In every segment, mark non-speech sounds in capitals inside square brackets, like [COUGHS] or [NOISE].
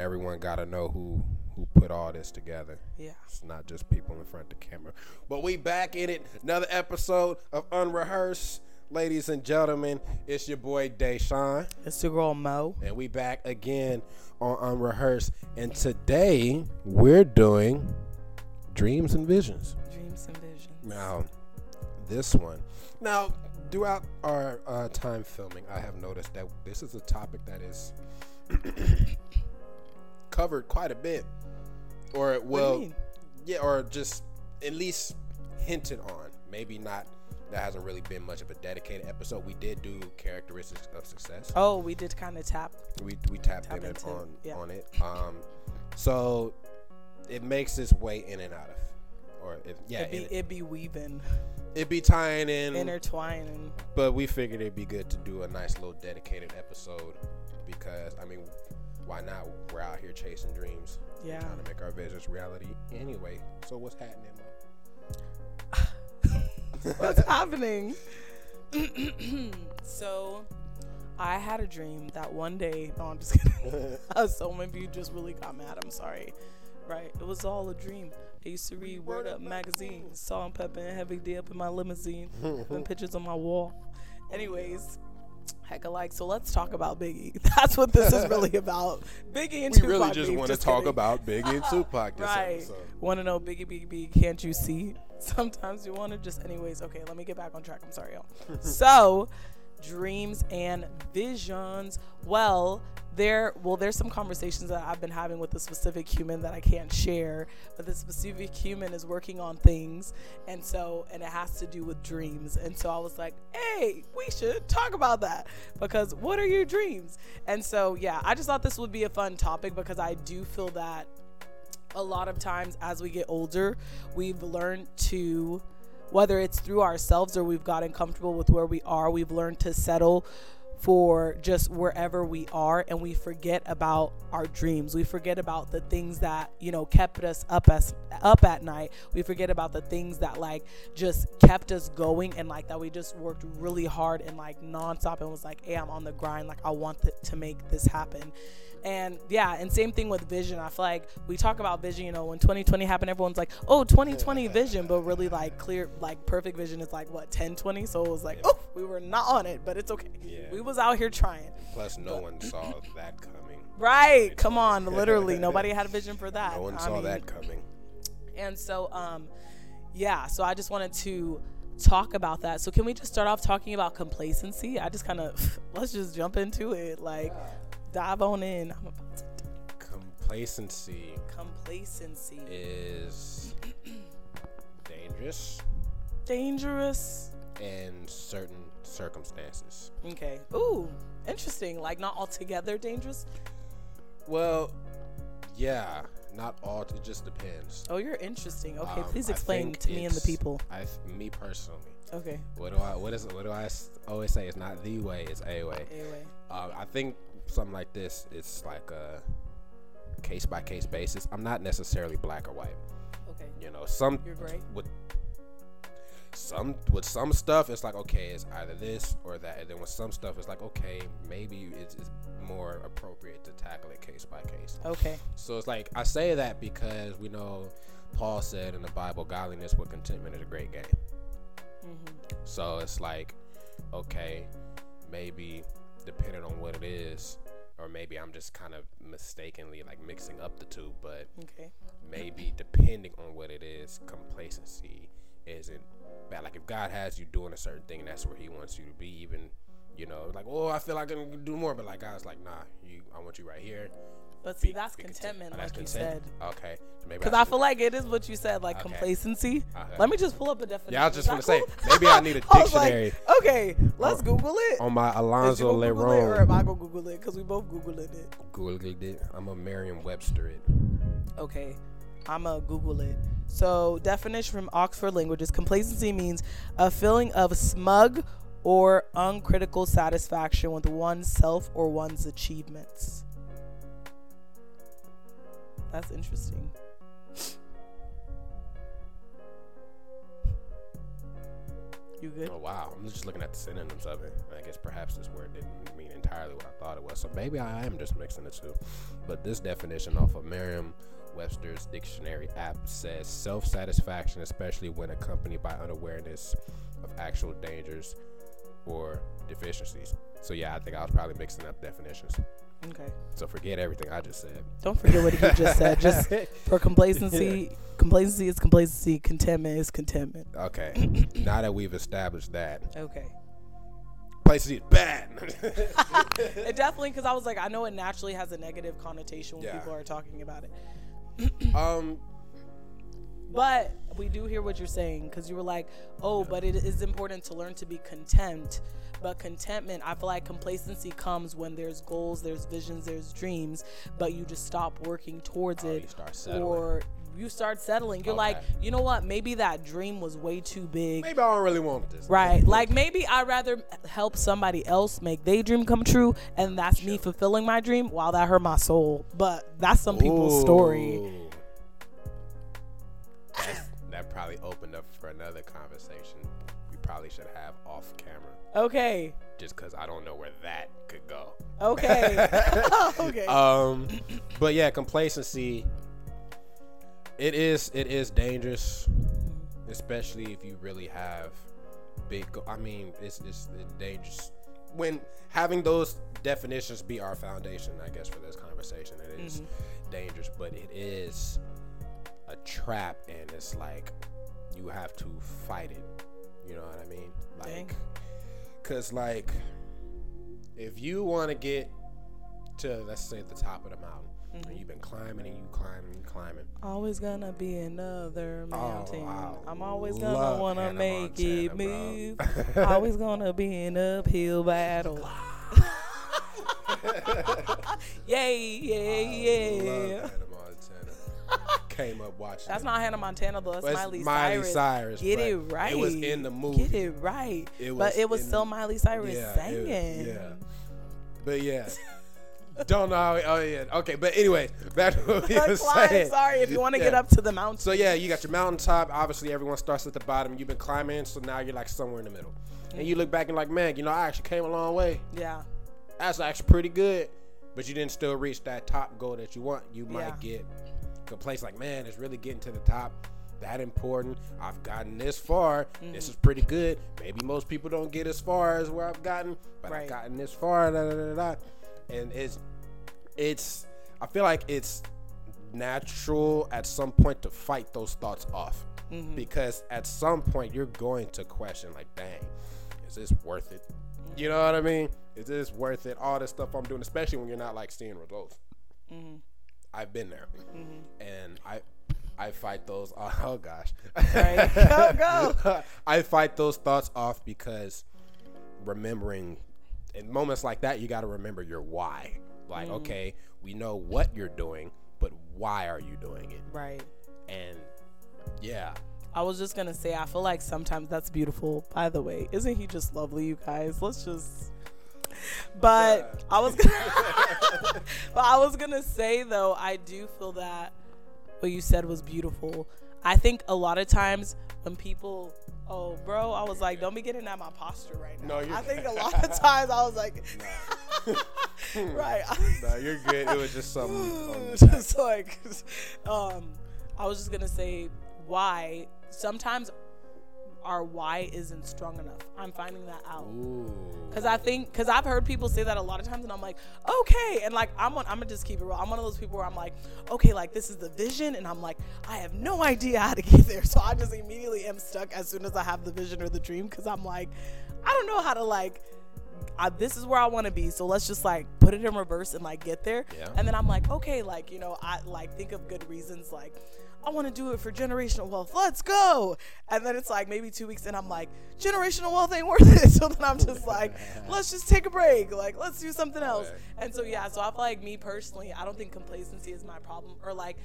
everyone got to know who who put all this together. Yeah. It's not just people in front of the camera. But we back in it. Another episode of Unrehearsed. Ladies and gentlemen, it's your boy DaeShawn. It's your girl Mo. And we back again on Unrehearsed. And today we're doing Dreams and Visions. Dreams and visions. Now, this one. Now, throughout our uh, time filming, I have noticed that this is a topic that is covered quite a bit, or well, yeah, or just at least hinted on. Maybe not. That hasn't really been much of a dedicated episode. We did do characteristics of success. Oh, we did kind of tap. We we tapped Tap in into- on yeah. on it. Um, so it makes its way in and out of, or it, yeah, it'd be, it, it'd be weaving, it'd be tying in. intertwining. But we figured it'd be good to do a nice little dedicated episode because I mean, why not? We're out here chasing dreams, Yeah. trying to make our visions reality anyway. So what's happening, Mo? [LAUGHS] What's happening? [COUGHS] so, I had a dream that one day. [LAUGHS] No, I'm just kidding. [LAUGHS] so many of you just really got mad. I'm sorry. Right? It was all a dream. I used to read Word Up magazine, Salt-n-Pepa and Heavy D up in my limousine, and pictures on my wall. Anyways, heck alike. So let's talk about Biggie. [LAUGHS] That's what this is really [LAUGHS] about. Biggie and we Tupac. really just want to talk kidding. about Biggie and [LAUGHS] Tupac this Right. episode. Want to know Biggie, Biggie, Biggie, can't you see? Sometimes you want to just, anyways. Okay, let me get back on track. I'm sorry, y'all. so, dreams and visions. Well, there, well, there's some conversations that I've been having with a specific human that I can't share, but the specific human is working on things, and so, and it has to do with dreams. And so I was like, hey, we should talk about that because what are your dreams? And so, yeah, I just thought this would be a fun topic because I do feel that a lot of times as we get older, we've learned to, whether it's through ourselves or we've gotten comfortable with where we are, we've learned to settle for just wherever we are and we forget about our dreams. We forget about the things that you know kept us up as up at night. We forget about the things that like just kept us going and like that we just worked really hard and like nonstop and was like hey i'm on the grind. Like i want th- to make this happen and yeah, and same thing with vision. I feel like we talk about vision, you know, when 2020 happened, everyone's like, oh, 2020 vision, but really like clear, like perfect vision is like what, 1020? So it was like, oh, we were not on it, but it's okay. Yeah. We was out here trying. Plus, no one saw that coming. Right. Come on. [LAUGHS] Literally, nobody had a vision for that. No one I saw mean, that coming. And so, um, yeah, so I just wanted to talk about that. So can we just start off talking about complacency? I just kind of, [LAUGHS] let's just jump into it. Like, dive on in. I'm about to Complacency complacency is [CLEARS THROAT] dangerous dangerous in certain circumstances. okay ooh interesting like not altogether dangerous Well, yeah, not all. It just depends. oh you're interesting okay Um, please explain to me and the people I, me personally, okay what do I? What is? What do I always say? It's not the way. It's a way. anyway Uh, I think something like this. It's like a case by case basis. I'm not necessarily black or white. okay You know, some You're great. with some with some stuff it's like okay, it's either this or that, and then with some stuff it's like okay, maybe it's, it's more appropriate to tackle it case by case. okay So it's like I say that because we know Paul said in the Bible, godliness with contentment is a great game. hmm So it's like, okay, maybe depending on what it is, or maybe I'm just kind of mistakenly like mixing up the two, but okay maybe depending on what it is, complacency isn't bad. Like if God has you doing a certain thing, and that's where He wants you to be. Even you know, like oh, I feel like I can do more, but like God's like, nah, you, I want you right here. But see Be- that's be content. contentment Oh, like that's you content? said Okay, maybe because I feel like it is what you said, like Okay. complacency. Okay. Let me just pull up a definition. Yeah, I was just gonna say maybe I need a [LAUGHS] was like, dictionary okay, let's on- Google it. on my Alonzo it, or am I gonna Google it? Because we both Googled it. Googled it. I'm a Merriam-Webster it. Okay, I'm gonna Google it. So, definition from Oxford Languages complacency means a feeling of smug or uncritical satisfaction with oneself or one's achievements. That's interesting. You good? Oh wow, I'm just looking at the synonyms of it. I guess perhaps this word didn't mean entirely what I thought it was. So maybe I am just mixing the two. But this definition off of Merriam Webster's dictionary app says self satisfaction, especially when accompanied by unawareness of actual dangers or deficiencies. So yeah, I think I was probably mixing up definitions. Okay. So forget everything I just said. Don't forget what he just said. [LAUGHS] Just for complacency, complacency is complacency. Contentment is contentment. Okay. [COUGHS] now that we've established that, Okay. places is bad. [LAUGHS] [LAUGHS] It definitely because I was like, I know it naturally has a negative connotation when Yeah. people are talking about it. [COUGHS] um, But we do hear what you're saying because you were like, oh, but it is important to learn to be content. But contentment, I feel like complacency comes when there's goals, there's visions, there's dreams, but you just stop working towards Oh, it. you start settling. or you start settling. You're like, you know what? Maybe that dream was way too big. maybe I don't really want this. Right. [LAUGHS] Like maybe I'd rather help somebody else make their dream come true and that's me fulfilling my dream. Wow, that hurt my soul. But that's some people's story. That's, that probably opened up for another conversation. Probably should have off camera, Okay. just because I don't know where that could go. Okay. [LAUGHS] [LAUGHS] okay. Um, but yeah, complacency. It is it is dangerous, especially if you really have big. Go- I mean, it's, it's it's dangerous when having those definitions be our foundation. I guess for this conversation, it is dangerous, but it is a trap, and it's like you have to fight it. You know what I mean? Dang. Like, cause like if you want to get to let's say the top of the mountain and mm-hmm. you've been climbing and you climbing and climbing always gonna be another oh, mountain. wow. I'm always gonna wanna Hannah make it move. [LAUGHS] always gonna be an uphill battle. [LAUGHS] Yay, yay, yeah. Love Hannah Montana. Came up watching. That's it. not Hannah Montana though. That's Well, Miley, Miley Cyrus. Cyrus, Get it right. it was in the movie. Get it right. It but it was still the- Miley Cyrus Yeah, it- singing. yeah. But yeah. [LAUGHS] Don't know. How, oh yeah. Okay. But anyway, back to what we were saying. sorry, if you want to get up to the mountain. So yeah, you got your mountaintop. Obviously, everyone starts at the bottom. You've been climbing, so now you're like somewhere in the middle. And you look back and like, man, you know, I actually came a long way. yeah. That's actually pretty good. But you didn't still reach that top goal that you want. You might Yeah. get complacent, like, man, it's really getting to the top. That important. I've gotten this far. This Mm-hmm. is pretty good. Maybe most people don't get as far as where I've gotten, but Right. I've gotten this far. Da, da, da, da, da. And it's, it's. I feel like it's natural at some point to fight those thoughts off, Mm-hmm. because at some point you're going to question, like, dang, is this worth it? You know what I mean? Is this worth it? All this stuff I'm doing, especially when you're not like seeing results. Mm-hmm. I've been there, and I I fight those. [LAUGHS] Oh, gosh, Right. [LAUGHS] Go, go. I fight those thoughts off because remembering in moments like that, you got to remember your why. Like, Mm. okay, we know what you're doing, but why are you doing it? Right. And yeah, I was just gonna say, I feel like sometimes that's beautiful. By the way, isn't he just lovely, you guys? Let's just. [LAUGHS] But I was gonna, [LAUGHS] but I was gonna say though, I do feel that what you said was beautiful. I think a lot of times when people, oh, bro, I was like, don't be getting at my posture right now. No, you're I [LAUGHS] think a lot of times I was like, right. no, you're good. It was just something. [SIGHS] just like um i was just gonna say why sometimes our why isn't strong enough i'm finding that out because i think because i've heard people say that a lot of times and i'm like okay and like i'm on, i'm gonna just keep it real i'm one of those people where i'm like okay like this is the vision and i'm like i have no idea how to get there [LAUGHS] so i just immediately am stuck as soon as i have the vision or the dream because i'm like i don't know how to like I, this is where I want to be. So let's just like put it in reverse and like get there. Yeah. And then I'm like, okay, like, you know, I like think of good reasons. Like, I want to do it for generational wealth. Let's go. And then it's like maybe two weeks and I'm like, generational wealth ain't worth it. [LAUGHS] So then I'm just like, let's just take a break. Like, let's do something else. And so, yeah, so I feel like me personally, I don't think complacency is my problem or like,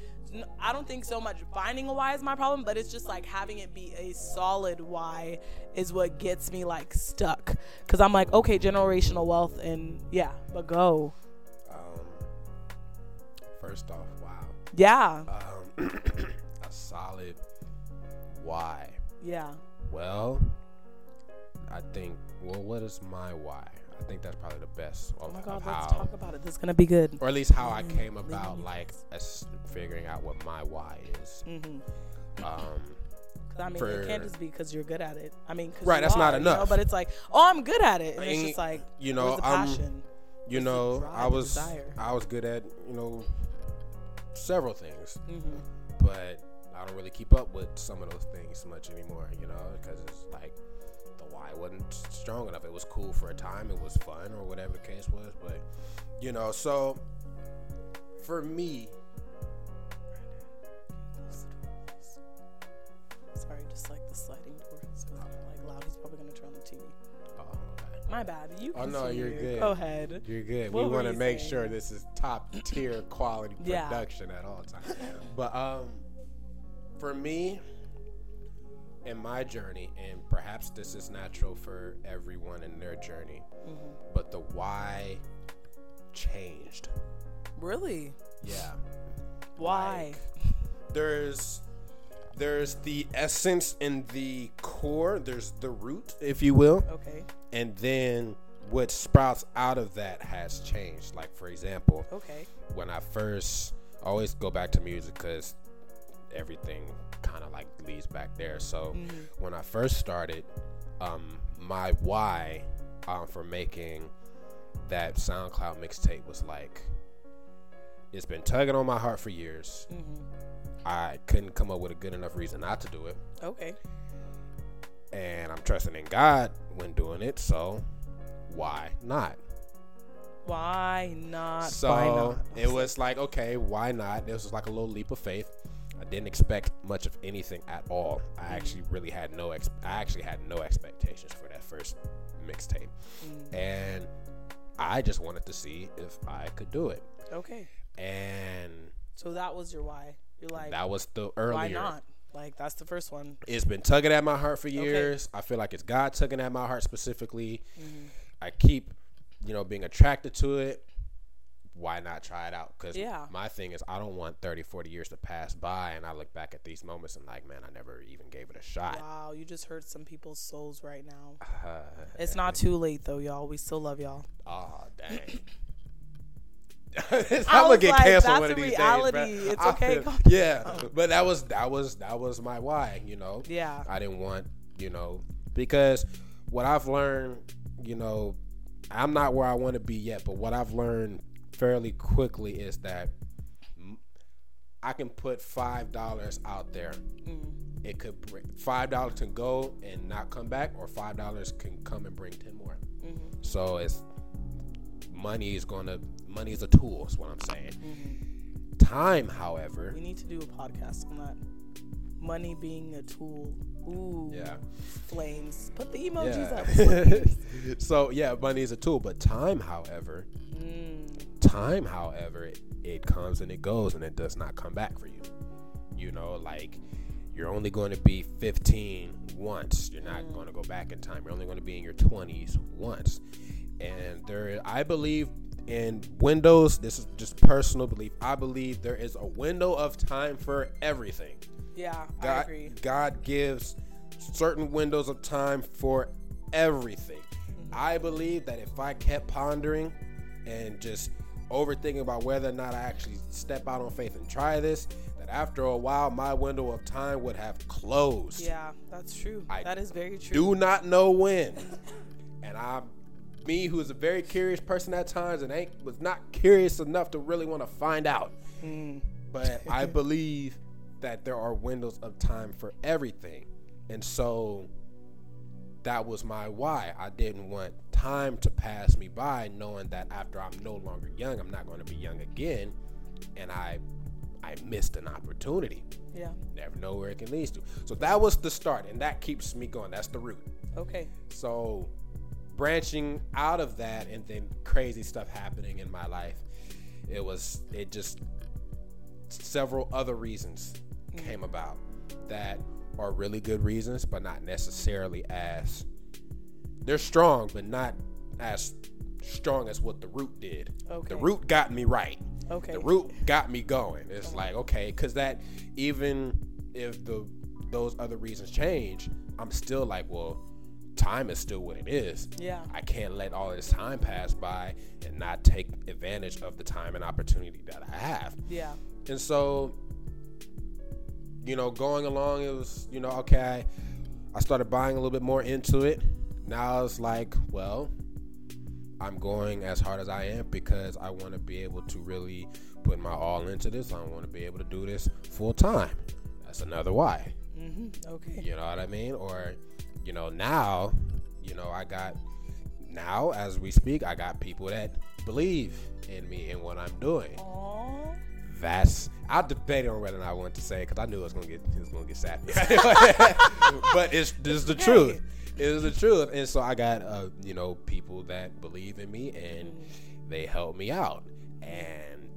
I don't think so much finding a why is my problem, but it's just like having it be a solid why is what gets me like stuck. Cause I'm like, okay, generational wealth and yeah, but go. Um, first off, wow. Yeah. Um, a solid why. Yeah. Well, I think. Well, what is my why? I think that's probably the best of, Oh my god, how, let's talk about it. This is gonna be good. or at least how I Mm, came about like as figuring out what my why is. Mm-hmm. Um, I mean, For- it can't just be because you're good at it. I mean, Right, that's not are, you know, enough. but it's like, oh, I'm good at it, and it's just like, you know, I'm, passion? you Where's know, I was, desire? I was good at, you know, several things, Mm-hmm. but I don't really keep up with some of those things much anymore. You know, because it's like the why wasn't strong enough. It was cool for a time, it was fun, or whatever the case was, but you know, so for me, Sorry, just like the sliding My bad. You. Oh, no, you're good. Go ahead. You're good. What we want to make saying? sure this is top [CLEARS THROAT] tier quality Yeah. production at all times. But um, for me, in my journey, and perhaps this is natural for everyone in their journey, Mm-hmm. but the why changed. Really? Yeah. Why? There's there's the essence and the core. There's the root, if you will. okay. and then what sprouts out of that has changed. Like for example, Okay. when I first I always go back to music because everything kind of like leads back there. So Mhm. when I first started, um, my why um, for making that SoundCloud mixtape was like it's been tugging on my heart for years. Mhm. I couldn't come up with a good enough reason not to do it, Okay. and I'm trusting in God when doing it. So why not? Why not? so Why not? it was like, okay, why not? This was like a little leap of faith. I didn't expect much of anything at all. I actually really had no ex- I actually had no expectations for that first mixtape. Mm. And I just wanted to see if I could do it. Okay. And So that was your why. You're like, that was the earlier. why not? Like that's the first one. It's been tugging at my heart for years. I feel like it's God tugging at my heart specifically. Mm-hmm. I keep, you know, being attracted to it. Why not try it out? Because Yeah. my thing is, I don't want 30, 40 years to pass by and I look back at these moments and, like, man, I never even gave it a shot. Wow, you just hurt some people's souls right now. Uh, [SIGHS] It's not too late though, y'all. We still love y'all. oh, dang. [LAUGHS] I I'm gonna get like, canceled that's one of these reality. days. bruh. It's okay, calm yeah, but that was that was that was my why. You know, Yeah. I didn't want, you know, because what I've learned, you know, I'm not where I want to be yet, but what I've learned fairly quickly is that I can put five dollars out there. Mm. It could bring five dollars can go and not come back, or five dollars can come and bring ten more. Mhm. So it's money is gonna money is a tool. Is what I'm saying. Mhm. Time, however, We need to do a podcast on that. Money being a tool. Ooh. yeah. Flames. Put the emojis up. [LAUGHS] So yeah, money is a tool, but time, however, mm. time, however, it, it comes and it goes and it does not come back for you. You know, like you're only going to be 15 once. You're not going to go back in time. You're only going to be in your 20s once. And there, I believe in windows. This is just personal belief. I believe there is a window of time for everything. Yeah, I God, agree. God gives certain windows of time for everything. Mm-hmm. I believe that if I kept pondering and just overthinking about whether or not I actually step out on faith and try this, that after a while my window of time would have closed. Yeah, that's true. I that is very true. Do not know when. [LAUGHS] And I'm me who is a very curious person at times and ain't was not curious enough to really want to find out. Mm. But [LAUGHS] I believe that there are windows of time for everything. And so that was my why. I didn't want time to pass me by knowing that after I'm no longer young, I'm not going to be young again and I I missed an opportunity. Yeah. Never know where it can lead to. So that was the start and that keeps me going. That's the root. Okay. So branching out of that and then crazy stuff happening in my life, it was it just several other reasons mm. came about that are really good reasons, but not necessarily as they're strong, but not as strong as what the root did. Okay. The root got me right. Okay. The root got me going. It's like okay, because that even if the those other reasons change, I'm still like, well, time is still what it is. Yeah. I can't let all this time pass by and not take advantage of the time and opportunity that I have. Yeah. And so, you know, going along, it was, you know, okay, I started buying a little bit more into it. Now it's like, well, I'm going as hard as I am because I want to be able to really put my all into this. I want to be able to do this full time. That's another why. Mm-hmm. Okay. You know what I mean? Or, you know, now, you know, I got now as we speak, I got people that believe in me and what I'm doing. Aww. That's I debated on whether or not I wanted to say because I knew it was gonna get it was gonna get sappy. [LAUGHS] [LAUGHS] but it's this is the truth. It is the truth, and so I got uh, you know people that believe in me and they help me out, and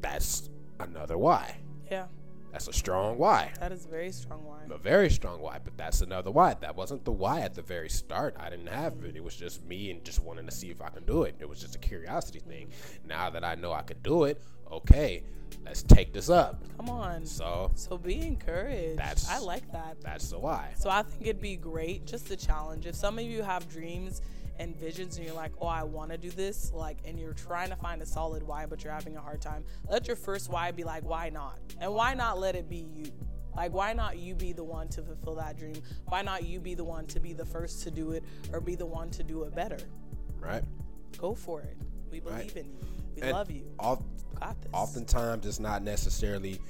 that's another why. Yeah. That's a strong why. That is a very strong why. A very strong why, but that's another why. That wasn't the why at the very start. I didn't have it. It was just me and just wanting to see if I can do it. It was just a curiosity thing. Now that I know I could do it, okay, let's take this up. Come on. So So be encouraged. That's- I like that. that's the why. So I think it'd be great just a challenge. If some of you have dreams and visions and you're like, oh, I want to do this, like, and you're trying to find a solid why, but you're having a hard time, let your first why be like, why not? And why not let it be you? Like, why not you be the one to fulfill that dream? Why not you be the one to be the first to do it or be the one to do it better? Right? Go for it. We believe Right. in you. We And love you. Oft, Got this. oftentimes it's not necessarily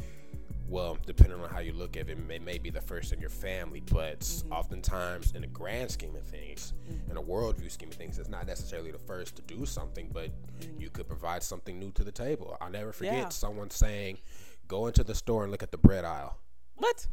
well depending on how you look at it, it may, be the first in your family but Mm-hmm. oftentimes in the grand scheme of things in a worldview scheme of things it's not necessarily the first to do something but you could provide something new to the table i'll never forget Mm-hmm. Yeah. someone saying go into the store and look at the bread aisle What?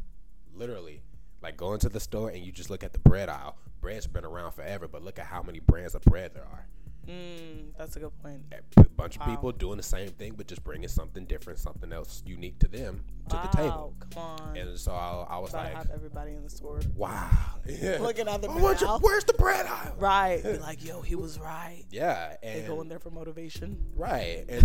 literally like go into the store and you just look at the bread aisle bread's been around forever but look at how many brands of bread there are Mm, that's a good point. a bunch of people doing the same thing, but just bringing something different, something else unique to them to wow, the table. Come on. And so I, I was like, have everybody in the store. wow. Yeah. Looking at the bread aisle. where's the bread aisle? Right. Be [LAUGHS] like, yo, he was right. Yeah, They go in there for motivation. right, and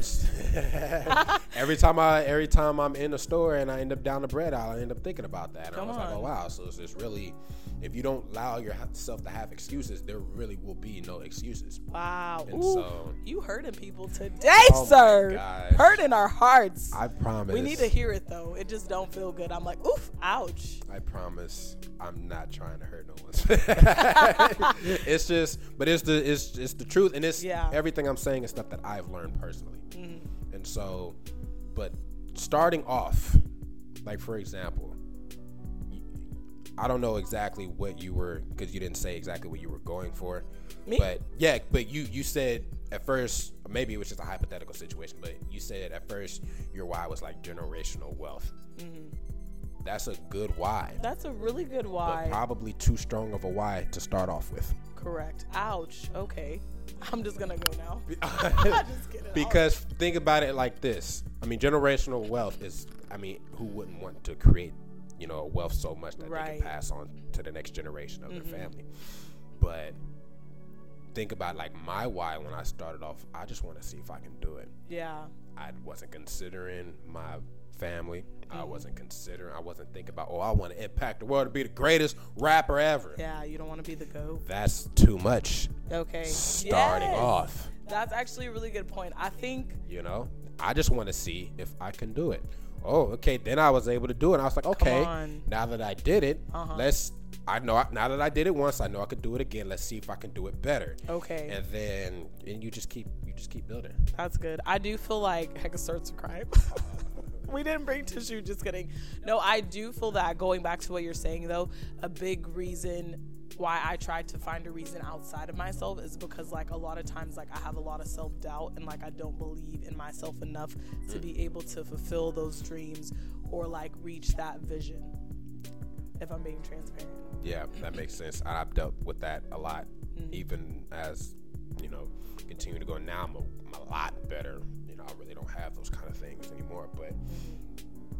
[LAUGHS] every time I every time I'm in the store and I end up down the bread aisle, I end up thinking about that. And Come I was like, on. oh wow, so it's just really, if you don't allow yourself to have excuses, there really will be no excuses. Wow. And Ooh, so- you hurting people oh today, Oh sir. Hurting our hearts. I promise. we need to hear it though. It just don't feel good. I'm like, oof, ouch. I promise I'm not trying to hurt no one. [LAUGHS] it's just, but it's the it's it's the truth, and it's Yeah. everything I'm saying is stuff that I've learned personally, mm-hmm. and so, but starting off, like for example, I don't know exactly what you were because you didn't say exactly what you were going for, Me? but yeah, but you you said at first maybe it was just a hypothetical situation, but you said at first your why was like generational wealth. Mm-hmm. That's a good why That's a really good but why. probably too strong of a why to start off with. Correct. Ouch. Okay. I'm just gonna go now. [LAUGHS] [LAUGHS] [LAUGHS] because think about it like this. I mean, generational wealth is. I mean, who wouldn't want to create, you know, wealth so much that they Right. Mm-hmm. can pass on to the next generation of their family? But think about like my why when I started off. I just want to see if I can do it. yeah. I wasn't considering my family. I Mm-hmm. wasn't considering. I wasn't thinking about. Oh, I want to impact the world to be the greatest rapper ever. Yeah. You don't want to be the goat. That's too much. Okay. Starting Yes. off. That's actually a really good point. I think You know, I just want to see if I can do it. Oh, okay. Then I was able to do it. I was like, okay, now that I did it, Uh-huh. let's. I know I- now that I did it once, I know I could do it again. Let's see if I can do it better. okay. And then, and you just keep, you just keep building. That's good. I do feel like Hecka starts to cry. [LAUGHS] we didn't bring tissue, just kidding. No, I do feel that going back to what you're saying though, a big reason why I tried to find a reason outside of myself is because like a lot of times like I have a lot of self-doubt and like I don't believe in myself enough to be able to fulfill those dreams or like reach that vision. If I'm being transparent. Yeah, that makes sense. I've dealt with that a lot, Mm-hmm. even as you know, continue to go. Now I'm a, I'm a lot better. You know, I really don't have those kind of things anymore. But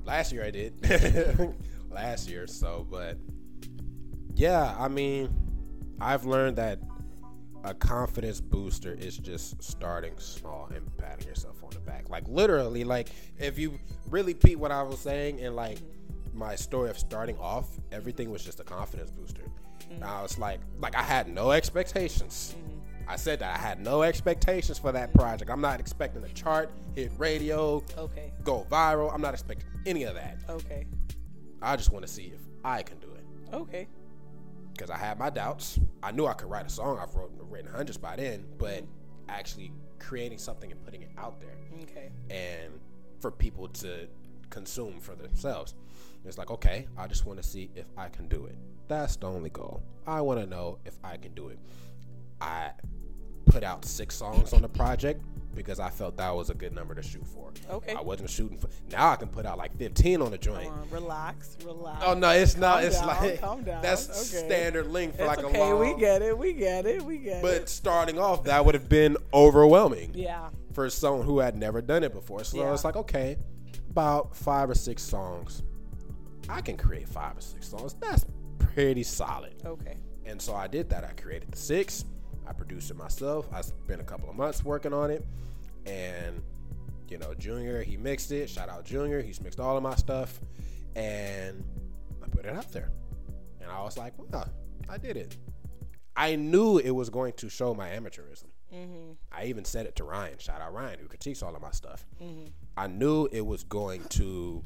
last year I did. [LAUGHS] last year, so but yeah, I mean, I've learned that a confidence booster is just starting small and patting yourself on the back. Like literally, like if you really peep what I was saying and like my story of starting off, everything was just a confidence booster. And I was like, like I had no expectations. Mm-hmm. I said that I had no expectations for that project. I'm not expecting a chart, hit radio, Okay. go viral. I'm not expecting any of that. Okay. I just want to see if I can do it Okay. Because I had my doubts. I knew I could write a song. I've wrote, written hundreds by then, but actually creating something and putting it out there Okay. and for people to consume for themselves. It's like, okay, I just want to see if I can do it. That's the only goal. I want to know if I can do it. I put out six songs on the project because I felt that was a good number to shoot for. Okay. I wasn't shooting for. Now I can put out like 15 on a joint. Come on, relax, relax. Oh no, it's not. Calm it's down, like calm down. that's Okay. standard length for It's like okay. a long. Okay, we get it. We get it. We get But it. But starting off, that would have been overwhelming Yeah. for someone who had never done it before. So Yeah. it's like, okay, about five or six songs. I can create five or six songs. That's pretty solid. Okay. And so I did that. I created the six. I produced it myself. I spent a couple of months working on it. And, you know, Junior, he mixed it. Shout out Junior. He's mixed all of my stuff. And I put it out there. And I was like, wow, I did it. I knew it was going to show my amateurism. Mm-hmm. I even said it to Ryan. Shout out Ryan, who critiques all of my stuff. Mm-hmm. I knew it was going to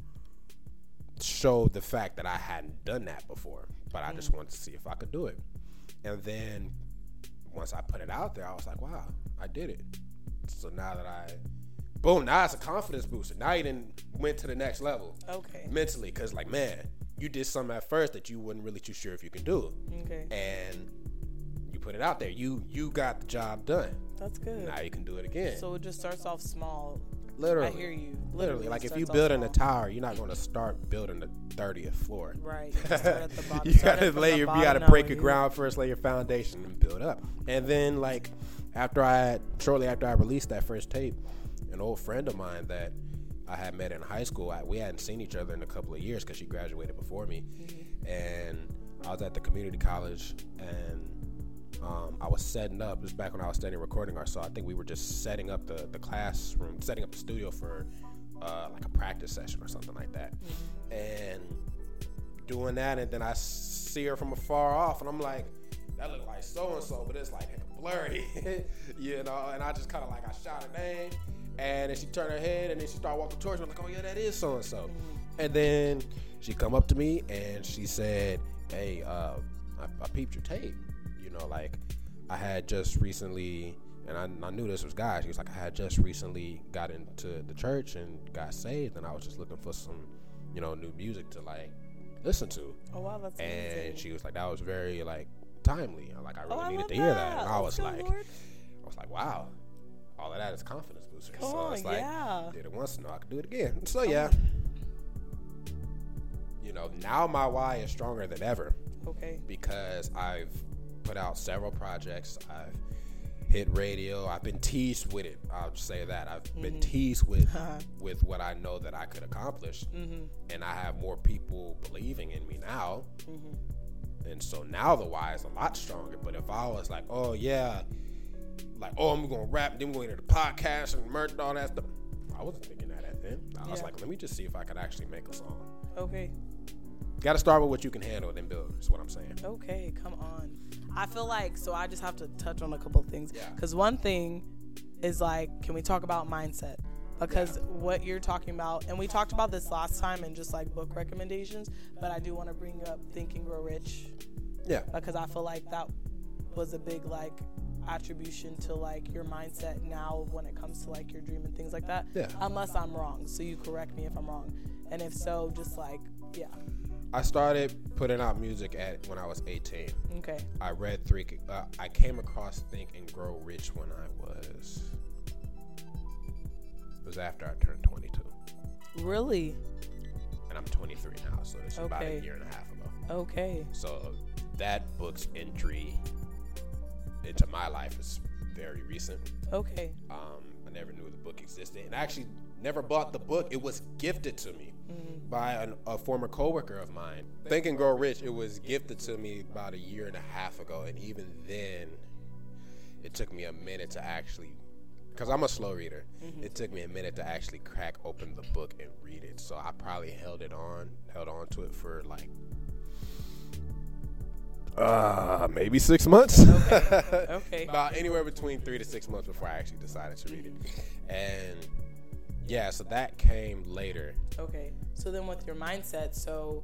show the fact that I hadn't done that before, but I just wanted to see if I could do it. And then once I put it out there, I was like, wow, I did it. So now that I, boom, now it's a confidence booster. Now you didn't went to the next level Okay. mentally, cause like man, you did something at first that you wasn't really too sure if you can do, Okay. and you put it out there. You you got the job done. That's good. Now you can do it again. So it just starts off small. Literally. I hear you. Literally, like if you building a tower, you're not going to start building the thirtieth floor. Right. You start at the [LAUGHS] bottom. you gotta it lay your, you gotta break your ground first, lay your foundation, and build up. And then like after I shortly after I released that first tape, an old friend of mine that I had met in high school, I, we hadn't seen each other in a couple of years because she graduated before me, Mm-hmm. and I was at the community college and. Um, I was setting up. Is back when I was studying recording art, so I think we were just setting up the, the classroom, setting up the studio for uh, like a practice session or something like that. And doing that, and then I see her from afar off, and I'm like, that look like so and so, but it's like [LAUGHS] blurry, [LAUGHS] you know. And I just kind of like I shout her name, and then she turned her head, and then she started walking towards me. I'm like, oh yeah, that is so and so. And then she come up to me and she said, hey, uh, I, I peeped your tape, know, like I had just recently. And I, I knew this was God. She was like, I had just recently got into the church and got saved, and I was just looking for some, you know, new music to like listen to Oh wow, that's amazing. and she was like, "That was very like timely. Like I really oh, I needed to hear that." And I Let's was like, Lord. "I was like, wow, all of that is confidence booster." Come so on, it's like, yeah. did it once, no, I could do it again. [LAUGHS] So yeah, you know, now my why is stronger than ever Okay. because I've put out several projects. I've hit radio. I've been teased with it. I'll say that I've Mm-hmm. been teased with [LAUGHS] with what I know that I could accomplish, Mm-hmm. and I have more people believing in me now. Mm-hmm. And so now the why is a lot stronger. But if I was like, oh yeah, like oh I'm gonna rap, then we're going to the podcast and merch and all that stuff. I wasn't thinking that at then. I was like, let me just see if I could actually make a song. Okay. Got to start with what you can handle, then build. Is what I'm saying. Okay, come on. I feel like so I just have to touch on a couple of things Yeah. because one thing is like, can we talk about mindset? Because what you're talking about, and we talked about this last time in just like book recommendations, but I do want to bring up Think and Grow Rich Yeah. because I feel like that was a big like attribution to like your mindset now when it comes to like your dream and things like that. Yeah. Unless I'm wrong, so you correct me if I'm wrong, and if so, just like yeah, I started putting out music at when I was 18. okay, I read three. Uh, I came across Think and Grow Rich when I was. It was after I turned 22, really and I'm 23 now, so it's is about a year and a half ago. okay, So that book's entry into my life is very recent. okay, Um, I never knew the book existed, and I actually never bought the book. It was gifted to me by an, a former coworker of mine. Think and Grow Rich. It was gifted to me about a year and a half ago, and even then, it took me a minute to actually. Because I'm a slow reader, it took me a minute to actually crack open the book and read it. So I probably held it on, held on to it for like Uh, maybe six months. Okay. [LAUGHS] About anywhere between three to six months before I actually decided to read it. And yeah, so that came later. Okay. So then with your mindset, so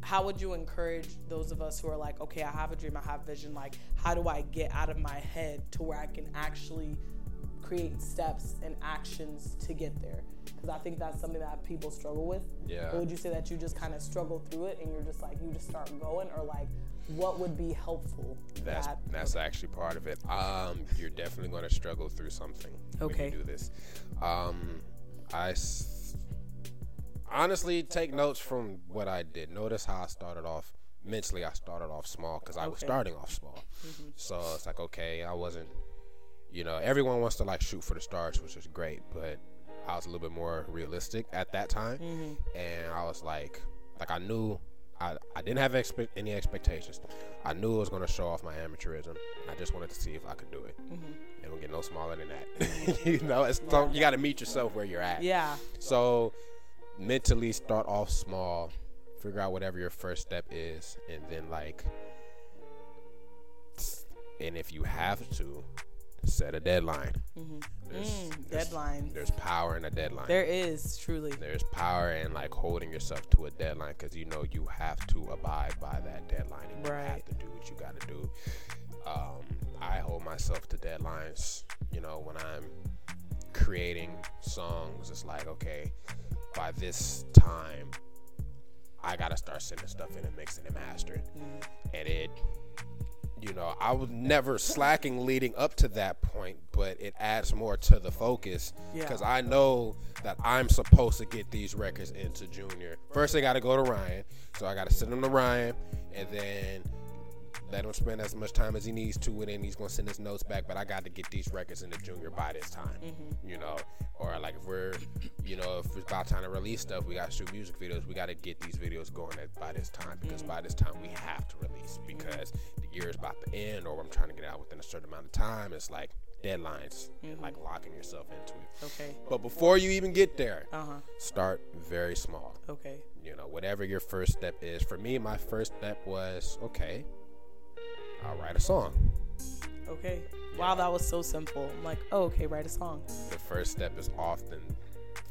how would you encourage those of us who are like, okay, I have a dream, I have vision, like how do I get out of my head to where I can actually create steps and actions to get there? Because I think that's something that people struggle with. Yeah. Or would you say that you just kind of struggle through it and you're just like you just start going or like what would be helpful? That's that- that's actually part of it. Um, you're definitely going to struggle through something Okay. when you do this. Um, I s- honestly take notes from what I did. Notice how I started off mentally. I started off small because I was Okay. starting off small. Mm-hmm. So it's like okay, I wasn't. You know, everyone wants to like shoot for the stars, which is great, but I was a little bit more realistic at that time, mm-hmm. and I was like, like I knew. I, I didn't have expe- any expectations. I knew it was going to show off my amateurism. I just wanted to see if I could do it. It don't get no smaller than that. [LAUGHS] you know, it's you got to meet yourself where you're at. Yeah. So mentally start off small, figure out whatever your first step is, and then like, and if you have to, set a deadline. There's, Mm, there's- deadline. There's power in a deadline. There is truly. there's power in like holding yourself to a deadline because you know you have to abide by that deadline and you have to do what you got to do. Um, I hold myself to deadlines. You know, when I'm creating songs, it's like okay, by this time, I gotta start sending stuff in and mixing and mastering, mm-hmm. and it. You know, I was never slacking leading up to that point, but it adds more to the focus Yeah. because I know that I'm supposed to get these records into Junior. First, I got to go to Ryan, so I got to send them to Ryan, and then let him spend as much time as he needs to, and then he's gonna send his notes back. But I got to get these records in the Junior by this time, mm-hmm. you know. Or like if we're, you know, if it's about time to release stuff, we got to shoot music videos. We got to get these videos going at, by this time because by this time we have to release mm-hmm. because the year is about to end, or I'm trying to get out within a certain amount of time. It's like deadlines, and like mm-hmm. locking yourself into it. Okay. But before you even get there, Uh huh. start very small. Okay. You know, whatever your first step is. For me, my first step was okay, I'll write a song. Okay. Wow, that was so simple. I'm like, oh, okay, write a song. The first step is often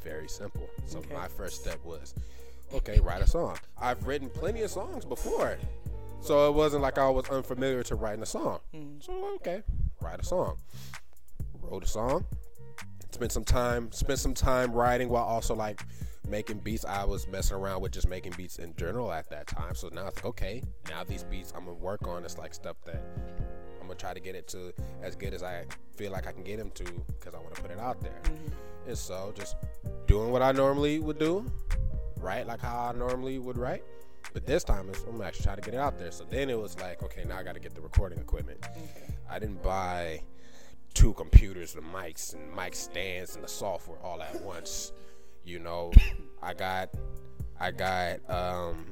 very simple. So Okay. my first step was okay, write a song. I've written plenty of songs before. So it wasn't like I was unfamiliar to writing a song. Mm. So okay, write a song. Wrote a song. Spent some time spent some time writing while also like making beats. I was messing around with just making beats in general at that time. So now it's okay, now these beats I'm gonna work on It's like stuff that I'm gonna try to get it to as good as I feel like I can get them to because I want to put it out there. Mm-hmm. And so just doing what I normally would do, right? Like how I normally would write. But this time it's, I'm actually trying to get it out there. So then it was like, okay, now I got to get the recording equipment. I didn't buy two computers, the mics and mic stands and the software all at once. You know, I got, I got um,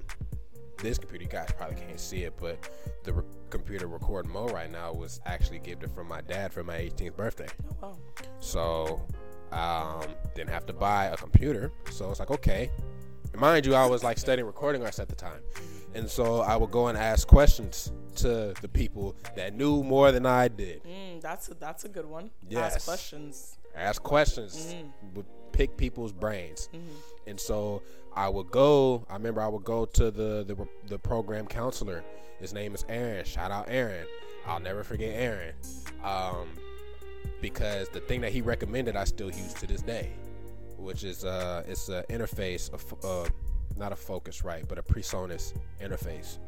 this computer. You guys probably can't see it, but the re- computer recording mode right now was actually gifted from my dad for my 18th birthday. Oh, wow. So um, didn't have to buy a computer. So it's like okay. And mind you, I was like studying recording arts at the time, and so I would go and ask questions to the people that knew more than I did. Mm, that's a, that's a good one. Yes. Ask questions. Ask questions, would pick people's brains, and so I would go. I remember I would go to the the, the program counselor. His name is Aaron. Shout out Aaron. I'll never forget Aaron. Um, because the thing that he recommended I still use to this day, which is uh, it's an interface, of, uh, not a Focusrite, but a PreSonus interface.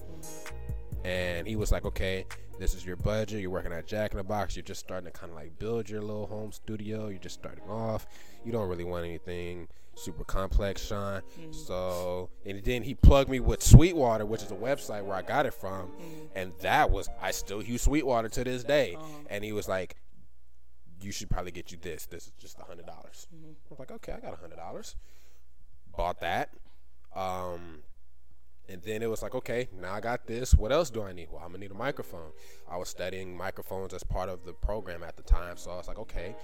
And he was like, okay, this is your budget. You're working at Jack in the Box. You're just starting to kind of like build your little home studio. You're just starting off. You don't really want anything super complex, Sean. Mm. So, and then he plugged me with Sweetwater, which is a website where I got it from. Mm. And that was, I still use Sweetwater to this day. And he was like, you should probably get you this. This is just a hundred dollars. Mm-hmm. I was like, okay, I got a hundred dollars. Bought that. Um, and then it was like, okay, now I got this. What else do I need? Well, I'm gonna need a microphone. I was studying microphones as part of the program at the time, so I was like, okay,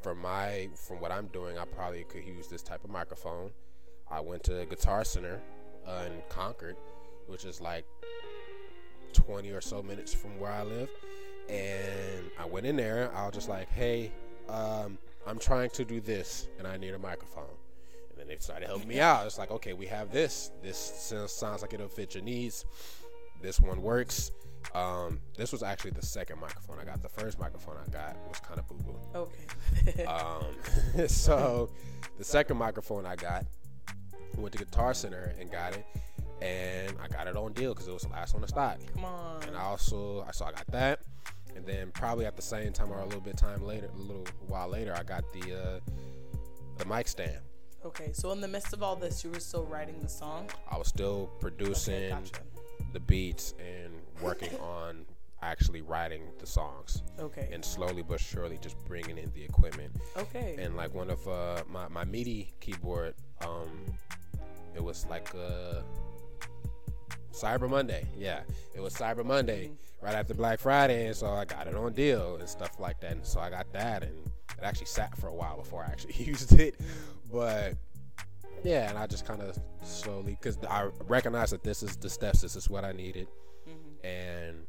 for my from what I'm doing, I probably could use this type of microphone. I went to Guitar Center uh, in Concord, which is like 20 or so minutes from where I live. And I went in there. I was just like, hey, um, I'm trying to do this and I need a microphone. And they started helping me out. It's like, okay, we have this. This sounds, sounds like it'll fit your needs. This one works. Um, this was actually the second microphone I got. The first microphone I got was kind of boo boo. Okay. Um, [LAUGHS] so the second microphone I got went to Guitar Center and got it, and I got it on deal because it was the last one to stock. Come on. And I also I so I got that, and then probably at the same time or a little bit time later, a little while later, I got the uh, the mic stand. Okay, so in the midst of all this, you were still writing the song. I was still producing Okay, gotcha. the beats and working [LAUGHS] on actually writing the songs Okay. and slowly but surely just bringing in the equipment okay. and like one of uh, my my MIDI keyboard, um, it was like uh, Cyber Monday. Yeah, it was Cyber Monday right after Black Friday, and so I got it on deal and stuff like that. And so I got that, and it actually sat for a while before I actually [LAUGHS] used it. But yeah, and I just kind of slowly because I recognized that this is the steps. This is what I needed, Mhm. and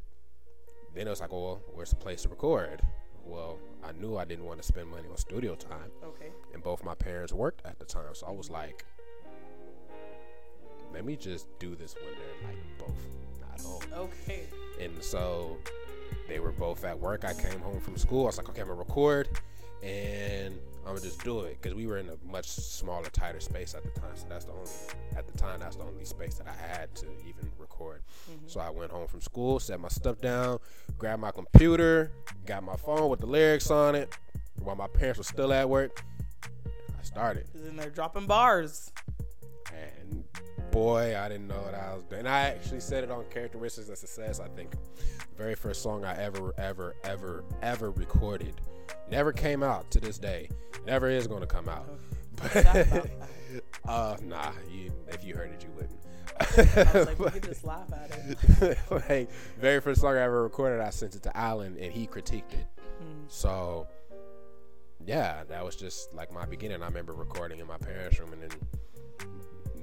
then it was like, well, where's the place to record? Well, I knew I didn't want to spend money on studio time Okay. and both my parents worked at the time, so I was like, let me just do this when they're like both not home. Okay. And so they were both at work. I came home from school. I was like, okay, I'm gonna record, and I'm gonna just do it because we were in a much smaller, tighter space at the time. So that's the only at the time that's the only space that I had to even record. Mm-hmm. So I went home from school, set my stuff down, grabbed my computer, got my phone with the lyrics on it. While my parents were still at work, I started. In there dropping bars. And boy, I didn't know what I was doing. I actually said it on Characteristics of Success. I think the very first song I ever, ever, ever, ever recorded never came out to this day. Never is going to come out. That. [LAUGHS] uh, nah, you, if you heard it, you wouldn't. I was like, we could just laugh at it. [LAUGHS] like, very first song I ever recorded, I sent it to Alan and he critiqued it. Mm. So, yeah, that was just like my beginning. I remember recording in my parents' room and then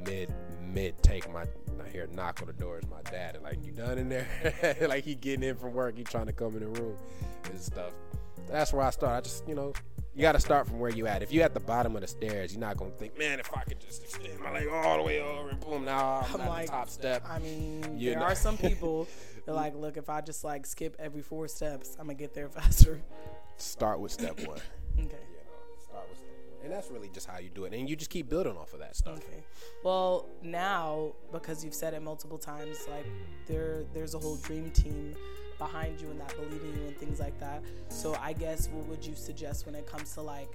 mid mid take my I hear a knock on the door is my dad and like you done in there [LAUGHS] like he getting in from work he trying to come in the room and stuff that's where I start I just you know you got to start from where you at if you at the bottom of the stairs you're not gonna think man if I could just extend my leg all the way over and boom now I'm, I'm like, the top step I mean, You there know. are some [LAUGHS] people that like, look, if I just like skip every four steps, I'm gonna get there [LAUGHS] faster. start with step one Okay. you know start with step one and that's really just how you do it and you just keep building off of that stuff Okay. Well, now because you've said it multiple times, like there there's a whole dream team behind you and that believe in you and things like that. So I guess what would you suggest when it comes to like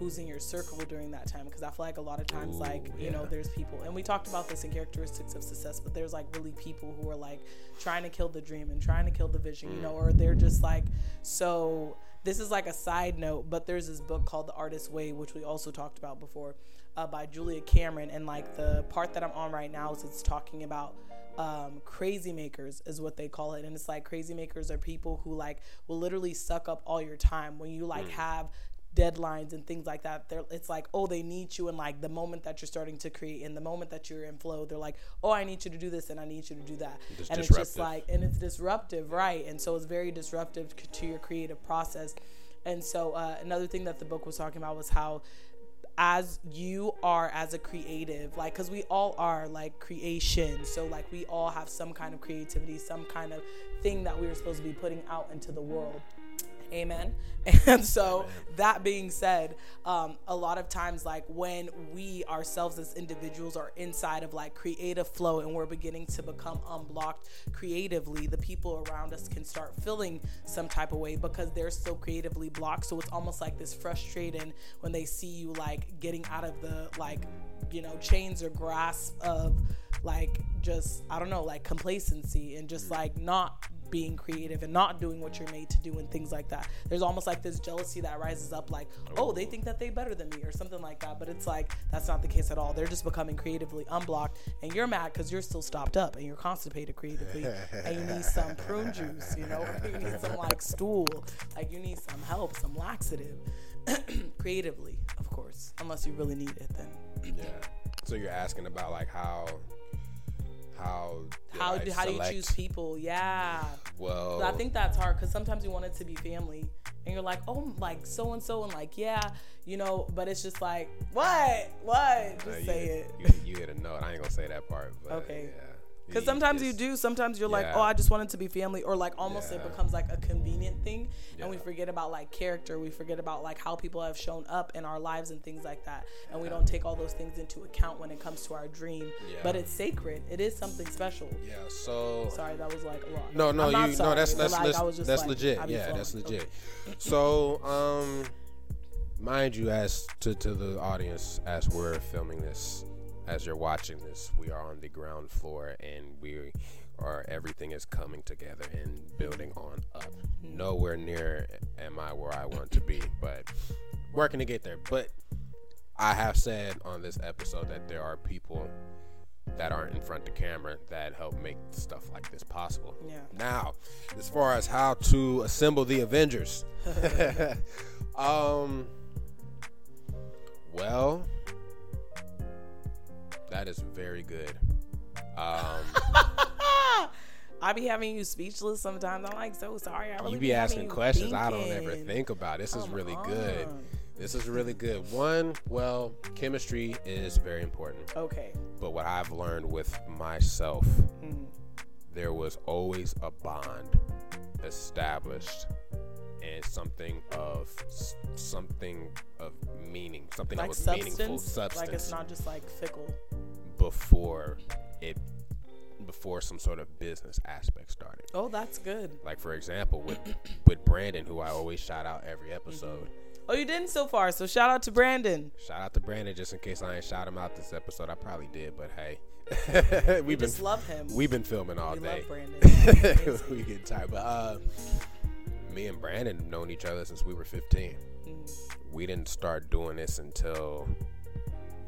who's in your circle during that time? Because I feel like a lot of times, Ooh, like you know, there's people, and we talked about this in characteristics of success, but there's like really people who are like trying to kill the dream and trying to kill the vision, you know, or they're just like so. This is like a side note, but there's this book called The Artist's Way, which we also talked about before, uh, by Julia Cameron. And like the part that I'm on right now is it's talking about um, crazy makers, is what they call it. And it's like crazy makers are people who like will literally suck up all your time when you like have deadlines and things like that. They're, it's like oh they need you and like the moment that you're starting to create in the moment that you're in flow they're like oh i need you to do this and i need you to do that. Just and it's just like and it's disruptive right. And so it's very disruptive to your creative process. And so uh, another thing that the book was talking about was how as you are as a creative like because we all are like creation. So like we all have some kind of creativity some kind of thing that we are supposed to be putting out into the world amen. [LAUGHS] And so that being said um, a lot of times like when we ourselves as individuals are inside of like creative flow and we're beginning to become unblocked creatively the people around us can start feeling some type of way because they're so creatively blocked. So it's almost like this frustrating when they see you like getting out of the like you know chains or grasp of like just i don't know like complacency and just like not being creative and not doing what you're made to do and things like that. There's almost like this jealousy that rises up like, oh, they think that they better than me or something like that. But it's like that's not the case at all. They're just becoming creatively unblocked and you're mad because you're still stopped up and you're constipated creatively and you need some prune juice, you know, [LAUGHS] you need some like stool, like you need some help, some laxative. [CLEARS THROAT] creatively, of course. Unless you really need it then. [CLEARS THROAT] Yeah. So you're asking about like how how How do, how do you choose people? Yeah. Well, I think that's hard because sometimes you want it to be family, and you're like, oh, like so and so, and like, yeah, you know, but it's just like, what, what? Just uh, say you, it. You, you hit a note. I ain't gonna say that part. But Okay. Yeah. Because sometimes you do. Sometimes you're like, oh, I just want it to be family, or like almost it becomes like a convenient thing, and we forget about like character. We forget about like how people have shown up in our lives and things like that, and we don't take all those things into account when it comes to our dream. Yeah. But it's sacred. It is something special. Yeah. So. Sorry, that was like a lot. No, no, you sorry, no. That's that's like, leg- I was just that's like, legit. Yeah, flowing. that's Okay. legit. So, um, mind you, as to to the audience, as we're filming this, as you're watching this, we are on the ground floor, and we are everything is coming together and building on up. Nowhere near am I where I want to be, but working to get there. But I have said on this episode that there are people that aren't in front of the camera that help make stuff like this possible. Yeah. Now, as far as how to assemble the Avengers, [LAUGHS] [LAUGHS] um, well, that is very good. Um, [LAUGHS] I be having you speechless sometimes. I'm like, so sorry. I really you be having asking questions I don't ever think about. This is really good. This is really good. One, well, chemistry is very important. Okay. But what I've learned with myself, Mhm. there was always a bond established and something of something of meaning, something Like that was substance, meaningful substance like it's not just like fickle. Before it before some sort of business aspect started. Oh, that's good. Like for example, with [COUGHS] with Brandon, who I always shout out every episode. Oh, you didn't so far. So shout out to Brandon. Shout out to Brandon, just in case I ain't shout him out this episode. I probably did, but hey, [LAUGHS] We we've been just love him. we've been filming all We day. love Brandon. [LAUGHS] we get tired, but uh, me and Brandon have known each other since we were 15. Mm. We didn't start doing this until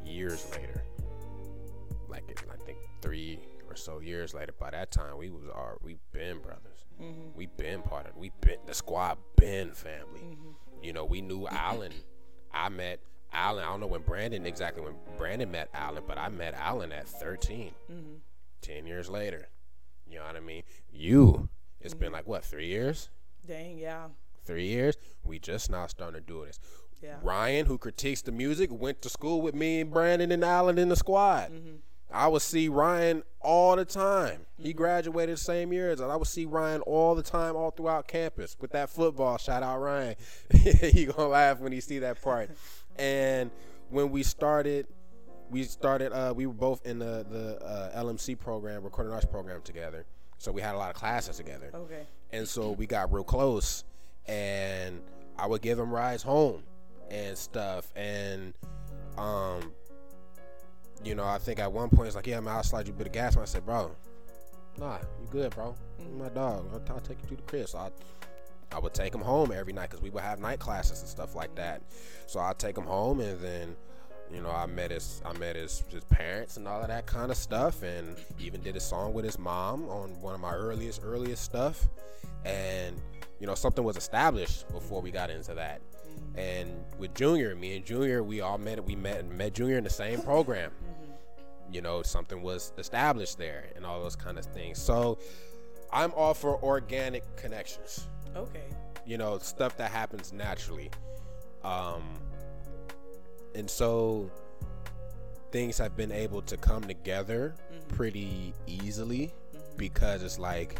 years later. Like it, I think three or so years later. By that time, we was our we been brothers. Mhm. We been part of. We been the squad. Been family. Mhm. You know, we knew [CLEARS THROAT] Alan. I met Alan. I don't know when Brandon exactly when Brandon met Alan, but I met Alan at 13. Mhm. 10 years later. You know what I mean? You, it's been like what, three years? Dang, yeah, Three years? We just now starting to do this. yeah. Ryan, who critiques the music, went to school with me and Brandon and Alan in the squad. Mm-hmm. I would see Ryan all the time. He graduated the same year as us. I would see Ryan all the time, all throughout campus with that football. Shout out Ryan. [LAUGHS] he gonna laugh when he see that part. [LAUGHS] And when we started, we started. Uh, we were both in the the uh, LMC program, recording arts program together. So we had a lot of classes together. Okay. And so we got real close, and I would give him rides home and stuff. And, um, you know, I think at one point it's like, yeah, man, I'll slide you a bit of gas. And I said, bro, nah, you good, bro. You mm. my dog. I'll, I'll take you to the crib. So I, I would take him home every night because we would have night classes and stuff like that. So I'd take him home, and then. You know, I met his, I met his, his parents and all of that kind of stuff, and even did a song with his mom on one of my earliest, earliest stuff and you know something was established before we got into that mm. and with junior me and junior we all met we met met junior in the same program you know something was established there and all those kind of things. So i'm all for organic connections. Okay. you know stuff that happens naturally. Um and so things have been able to come together mm-hmm. pretty easily mm-hmm. because it's like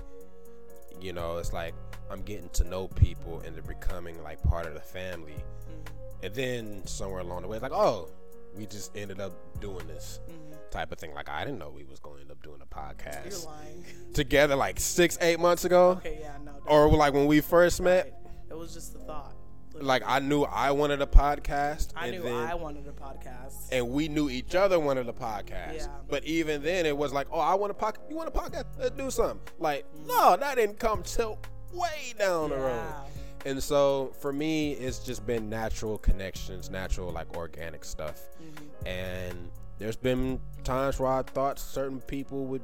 you know it's like i'm getting to know people and they're becoming like part of the family. Mm-hmm. And then somewhere along the way it's like oh we just ended up doing this type of thing like i didn't know we was going to end up doing a You're podcast lying. together like six eight months ago Okay, yeah, no. or like when we first met Right. It was just the thought. like I knew I wanted a podcast, I and knew then, I wanted a podcast. and we knew each other wanted a podcast. Yeah. But even then, it was like, oh, I want a podcast. You want a podcast? Let's do something. Like, Mm. no, that didn't come till way down the road. And so for me, it's just been natural connections, natural like organic stuff. Mm-hmm. And there's been times where I thought certain people would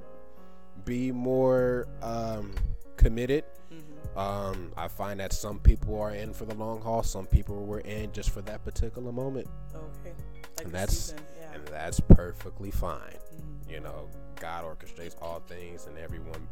be more um, committed. Mm-hmm. Um, I find that some people are in for the long haul. Some people were in just for that particular moment, Okay. Like and that's season, yeah. and that's perfectly fine. Mm-hmm. You know, God orchestrates all things, and everyone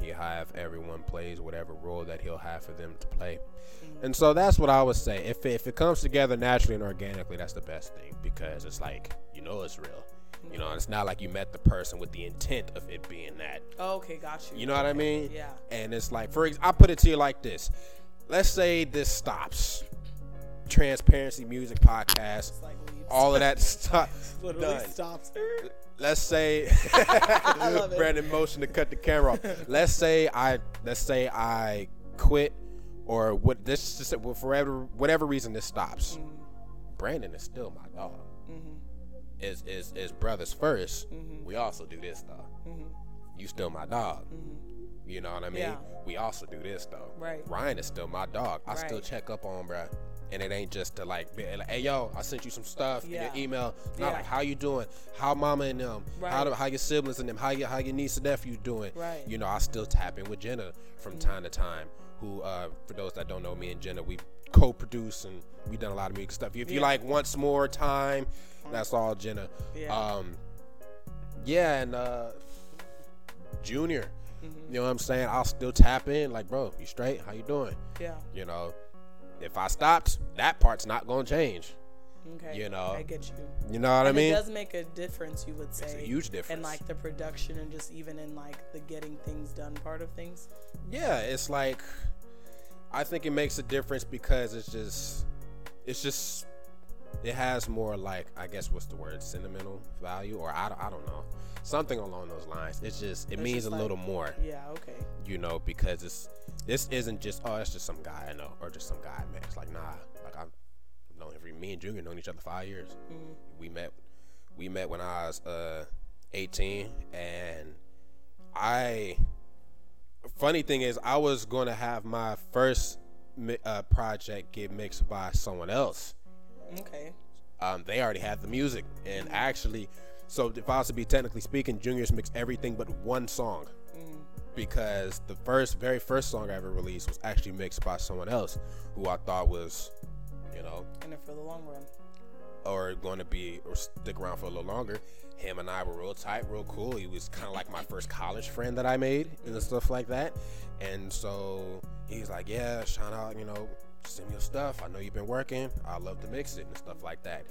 he have everyone plays whatever role that he'll have for them to play. Mm-hmm. And so that's what I would say. If if it comes together naturally and organically, that's the best thing because it's like you know it's real. You know, it's not like you met the person with the intent of it being that. Oh, okay, got you. You know what I mean? Yeah. And it's like, for ex- I put it to you like this: Let's say this stops. Transparency Music Podcast, like all of that [LAUGHS] stuff literally done. stops. let's say. [LAUGHS] [LAUGHS] Brandon motion to cut the camera off. let's say I let's say I quit or what this just for whatever whatever reason this stops. Mm-hmm. Brandon is still my dog. Is is is brothers 1st Mm-hmm. We also do this though. You still my dog. You know what I mean? Yeah. We also do this though. Right. Ryan is still my dog. I still check up on bruh. And it ain't just to like, be like, hey yo, I sent you some stuff in Yeah. your email. Not Yeah. like how you doing, how mama and them, how Right. the, how your siblings and them, how your how your niece and nephew doing. Right. You know, I still tap in with Jenna from time to time. Who, uh, for those that don't know, me and Jenna, we co-produce and we done a lot of music stuff. If you like once more time, that's all Jenna. Yeah. Um, yeah, and uh, Junior. Mm-hmm. You know what I'm saying? I'll still tap in, like, bro, you straight? How you doing? yeah. You know, if I stopped, that part's not gonna change. Okay. You know. I get you. You know what I mean? it does make a difference, you would say. It's a huge difference. In like the production and just even in like the getting things done part of things. yeah, it's like I think it makes a difference because it's just it's just it has more like I guess what's the word sentimental value or I, don't- I don't know something along those lines. It's just it It's means just a like- little more. Yeah. Okay. you know, because it's this isn't just oh, it's just some guy I know or just some guy I met. It's like nah, like I've known every me and Junior known each other five years. We met we met when I was uh 18, and I. Funny thing is, I was going to have my first uh, project get mixed by someone else. Okay. Um, they already had the music, and actually, so if I was to be technically speaking, Junior's mixed everything but one song because the first, very first song I ever released was actually mixed by someone else who I thought was, you know, In it for the long run. or going to be or stick around for a little longer. Him and I were real tight, real cool. He was kind of like my first college friend that I made and stuff like that. And so he's like, "Yeah, shout out, you know, send me your stuff. I know you've been working. I love to mix it and stuff like that."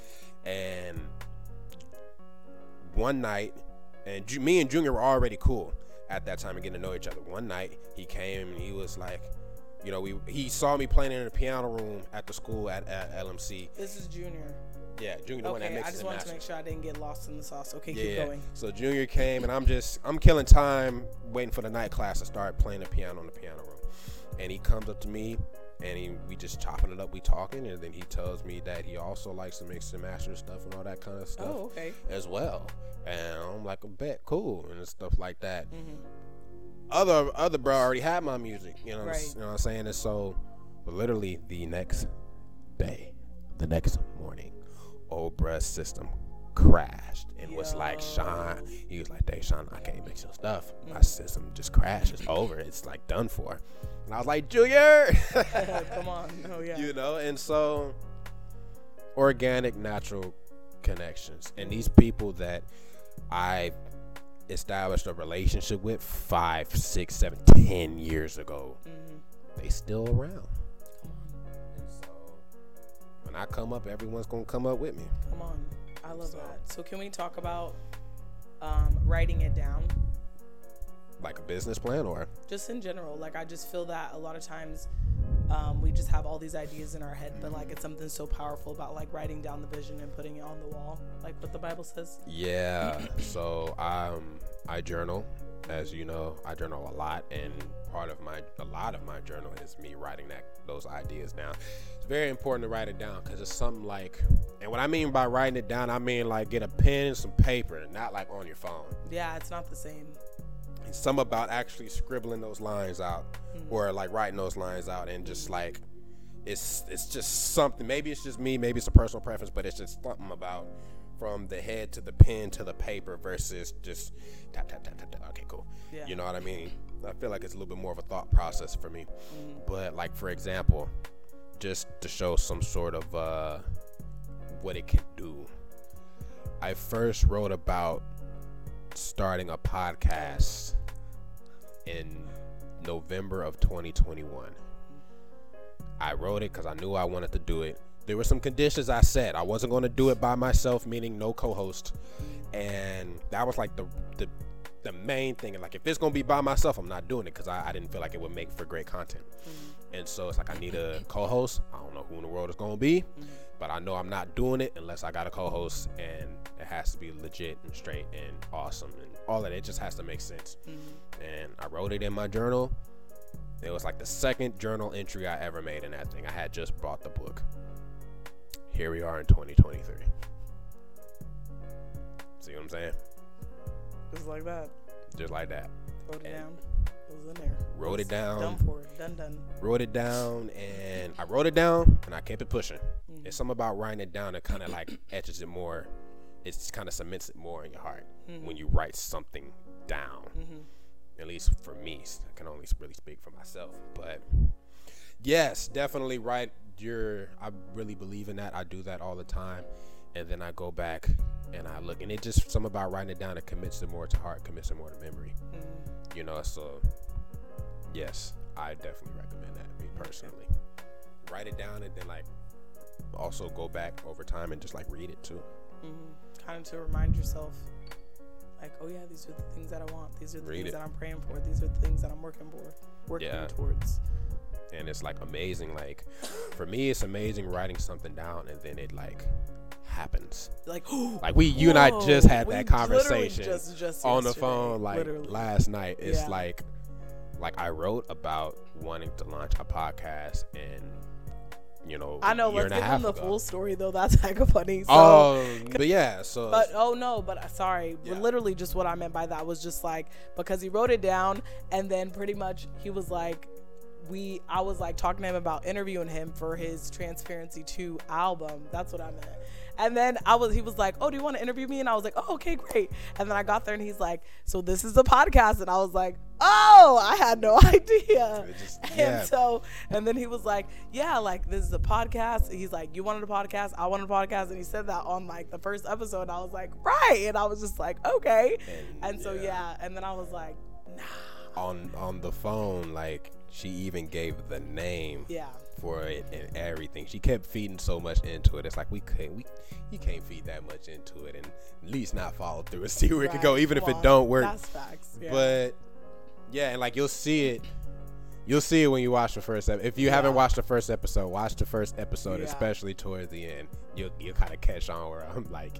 And one night, and me and Junior were already cool at that time and getting to know each other. One night, he came and he was like, you know, we he saw me playing in the piano room at the school at, at LMC. This is Junior. Yeah, Junior, the one that Okay. I mixes just wanted to make sure I didn't get lost in the sauce. Okay. Yeah, Keep yeah. going. So Junior came and I'm just I'm killing time waiting for the night class to start playing the piano in the piano room. And he comes up to me and he, we just chopping it up, we talking, and then he tells me that he also likes to mix and master stuff and all that kind of stuff Oh, okay. as well. And I'm like, a bet, cool, and stuff like that. Mm-hmm. Other other bro already had my music, you know, Right. you know what I'm saying? And so, but literally the next day, the next morning, old bruh's system crashed and was like, Sean, he was like, DaeShawn, I can't make your stuff. My system just crashed. It's over. It's like done for. And I was like, Junior, [LAUGHS] Come on. Oh yeah. you know, and so organic, natural connections. And these people that I established a relationship with five, six, seven, ten years ago, mm-hmm. they still around. And so when I come up, everyone's gonna come up with me. Come on. I love So- that. So can we talk about um, writing it down? Like a business plan or Just in general. Like I just feel that a lot of times um, we just have all these ideas in our head, but like it's something so powerful about like writing down the vision and putting it on the wall, like what the Bible says. Yeah. so um, I journal, as you know, I journal a lot, and part of my a lot of my journal is me writing that those ideas down. It's very important to write it down because it's something like, and what I mean by writing it down, I mean like get a pen and some paper, not like on your phone. Yeah, it's not the same. It's some about actually scribbling those lines out, hmm. or like writing those lines out, and just like it's it's just something. Maybe it's just me, maybe it's a personal preference, but it's just something about from the head to the pen to the paper versus just tap tap tap tap. tap. Okay, cool. Yeah. You know what I mean? I feel like it's a little bit more of a thought process for me. But like for example, just to show some sort of uh, what it can do. I first wrote about starting a podcast in November of 2021. I wrote it because I knew I wanted to do it. There were some conditions I set. I wasn't going to do it by myself, meaning no co-host, and that was like the the the main thing. And like, if it's gonna be by myself, I'm not doing it because I, I didn't feel like it would make for great content. Mm-hmm. And so it's like I need a co-host. I don't know who in the world it's gonna be, mm-hmm. but I know I'm not doing it unless I got a co-host, and it has to be legit and straight and awesome and all of it. It just has to make sense. Mm-hmm. And I wrote it in my journal. It was like the second journal entry I ever made in that thing. I had just bought the book. Here we are in 2023. See what I'm saying? Just like that. Just like that. Wrote it And- down. It was in there. Wrote it down. Done for. Done done. wrote it down and I wrote it down and I kept it pushing. Mm. It's something about writing it down that kind of like [CLEARS THROAT] etches it more. It's kind of cements it more in your heart Mm-hmm. when you write something down. At least for me, I can only really speak for myself. But yes, definitely write your. I really believe in that. I do that all the time, and then I go back and I look, and it just something about writing it down. It commits it more to heart, commits it more to memory. Mm. You know, so yes, I definitely recommend that. Me personally, write it down and then like also go back over time and just like read it too. Mm-hmm. Kind of to remind yourself, like, oh yeah, these are the things that I want. These are the Read things it. that I'm praying for. These are the things that I'm working for, working Yeah. towards. And it's like amazing like for me it's amazing writing something down and then it like happens Like, [GASPS] like we you and i just had that conversation just, just on the phone like literally. last night it's Yeah. like like i wrote about wanting to launch a podcast and you know I know. Let's give them the ago. full story though. That's [LAUGHS] hecka funny. So, oh but yeah so But oh no, but uh, sorry. Yeah. Literally, just what I meant by that was just like because he wrote it down, and then pretty much he was like, we. I was like talking to him about interviewing him for his Transparency Two album. That's what I meant. And then I was, he was like, "Oh, do you want to interview me?" And I was like, "Oh, okay, great." And then I got there, and he's like, "So this is a podcast," and I was like, "Oh, I had no [LAUGHS] idea." Just- And so, and then he was like, "Yeah, like this is a podcast." He's like, "You wanted a podcast, I wanted a podcast," and he said that on like the first episode. And I was like, "Right," and I was just like, "Okay." And, And so yeah. yeah, and then I was like, "Nah, on on the phone like she even gave the name yeah, for it and everything. She kept feeding so much into it. It's like we can't we you can't feed that much into it and at least not follow through and [LAUGHS] see where it could go, Right. even if it don't work. That's facts. Yeah. But yeah, and like you'll see it. You'll see it when you watch the first episode. If you haven't watched the first episode, watch the first episode, Yeah. especially towards the end. You'll you'll kind of catch on where I'm like,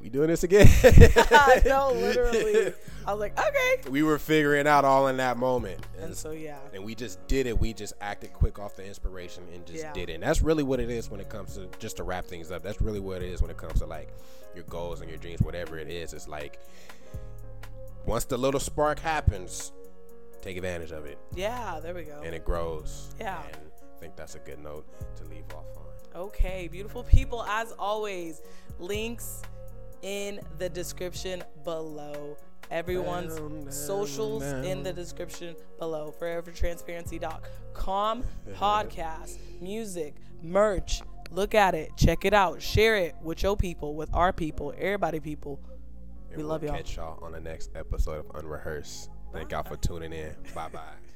we doing this again. [LAUGHS] no, literally, I was like, "Okay," we were figuring out all in that moment. and so yeah, and we just did it. We just acted quick off the inspiration and just Yeah. did it. And that's really what it is when it comes to just to wrap things up. That's really what it is when it comes to like your goals and your dreams, whatever it is. It's like once the little spark happens, take advantage of it yeah, there we go. and it grows. Yeah. And I think that's a good note to leave off on. Okay, beautiful people, as always, links in the description below. Everyone's socials in the description below. ForeverTransparency.com, podcast, music, merch. Look at it, check it out, share it with your people, with our people, everybody people. And We we'll love y'all. Catch y'all on the next episode of Unrehearsed. Thank y'all for tuning in. Bye bye.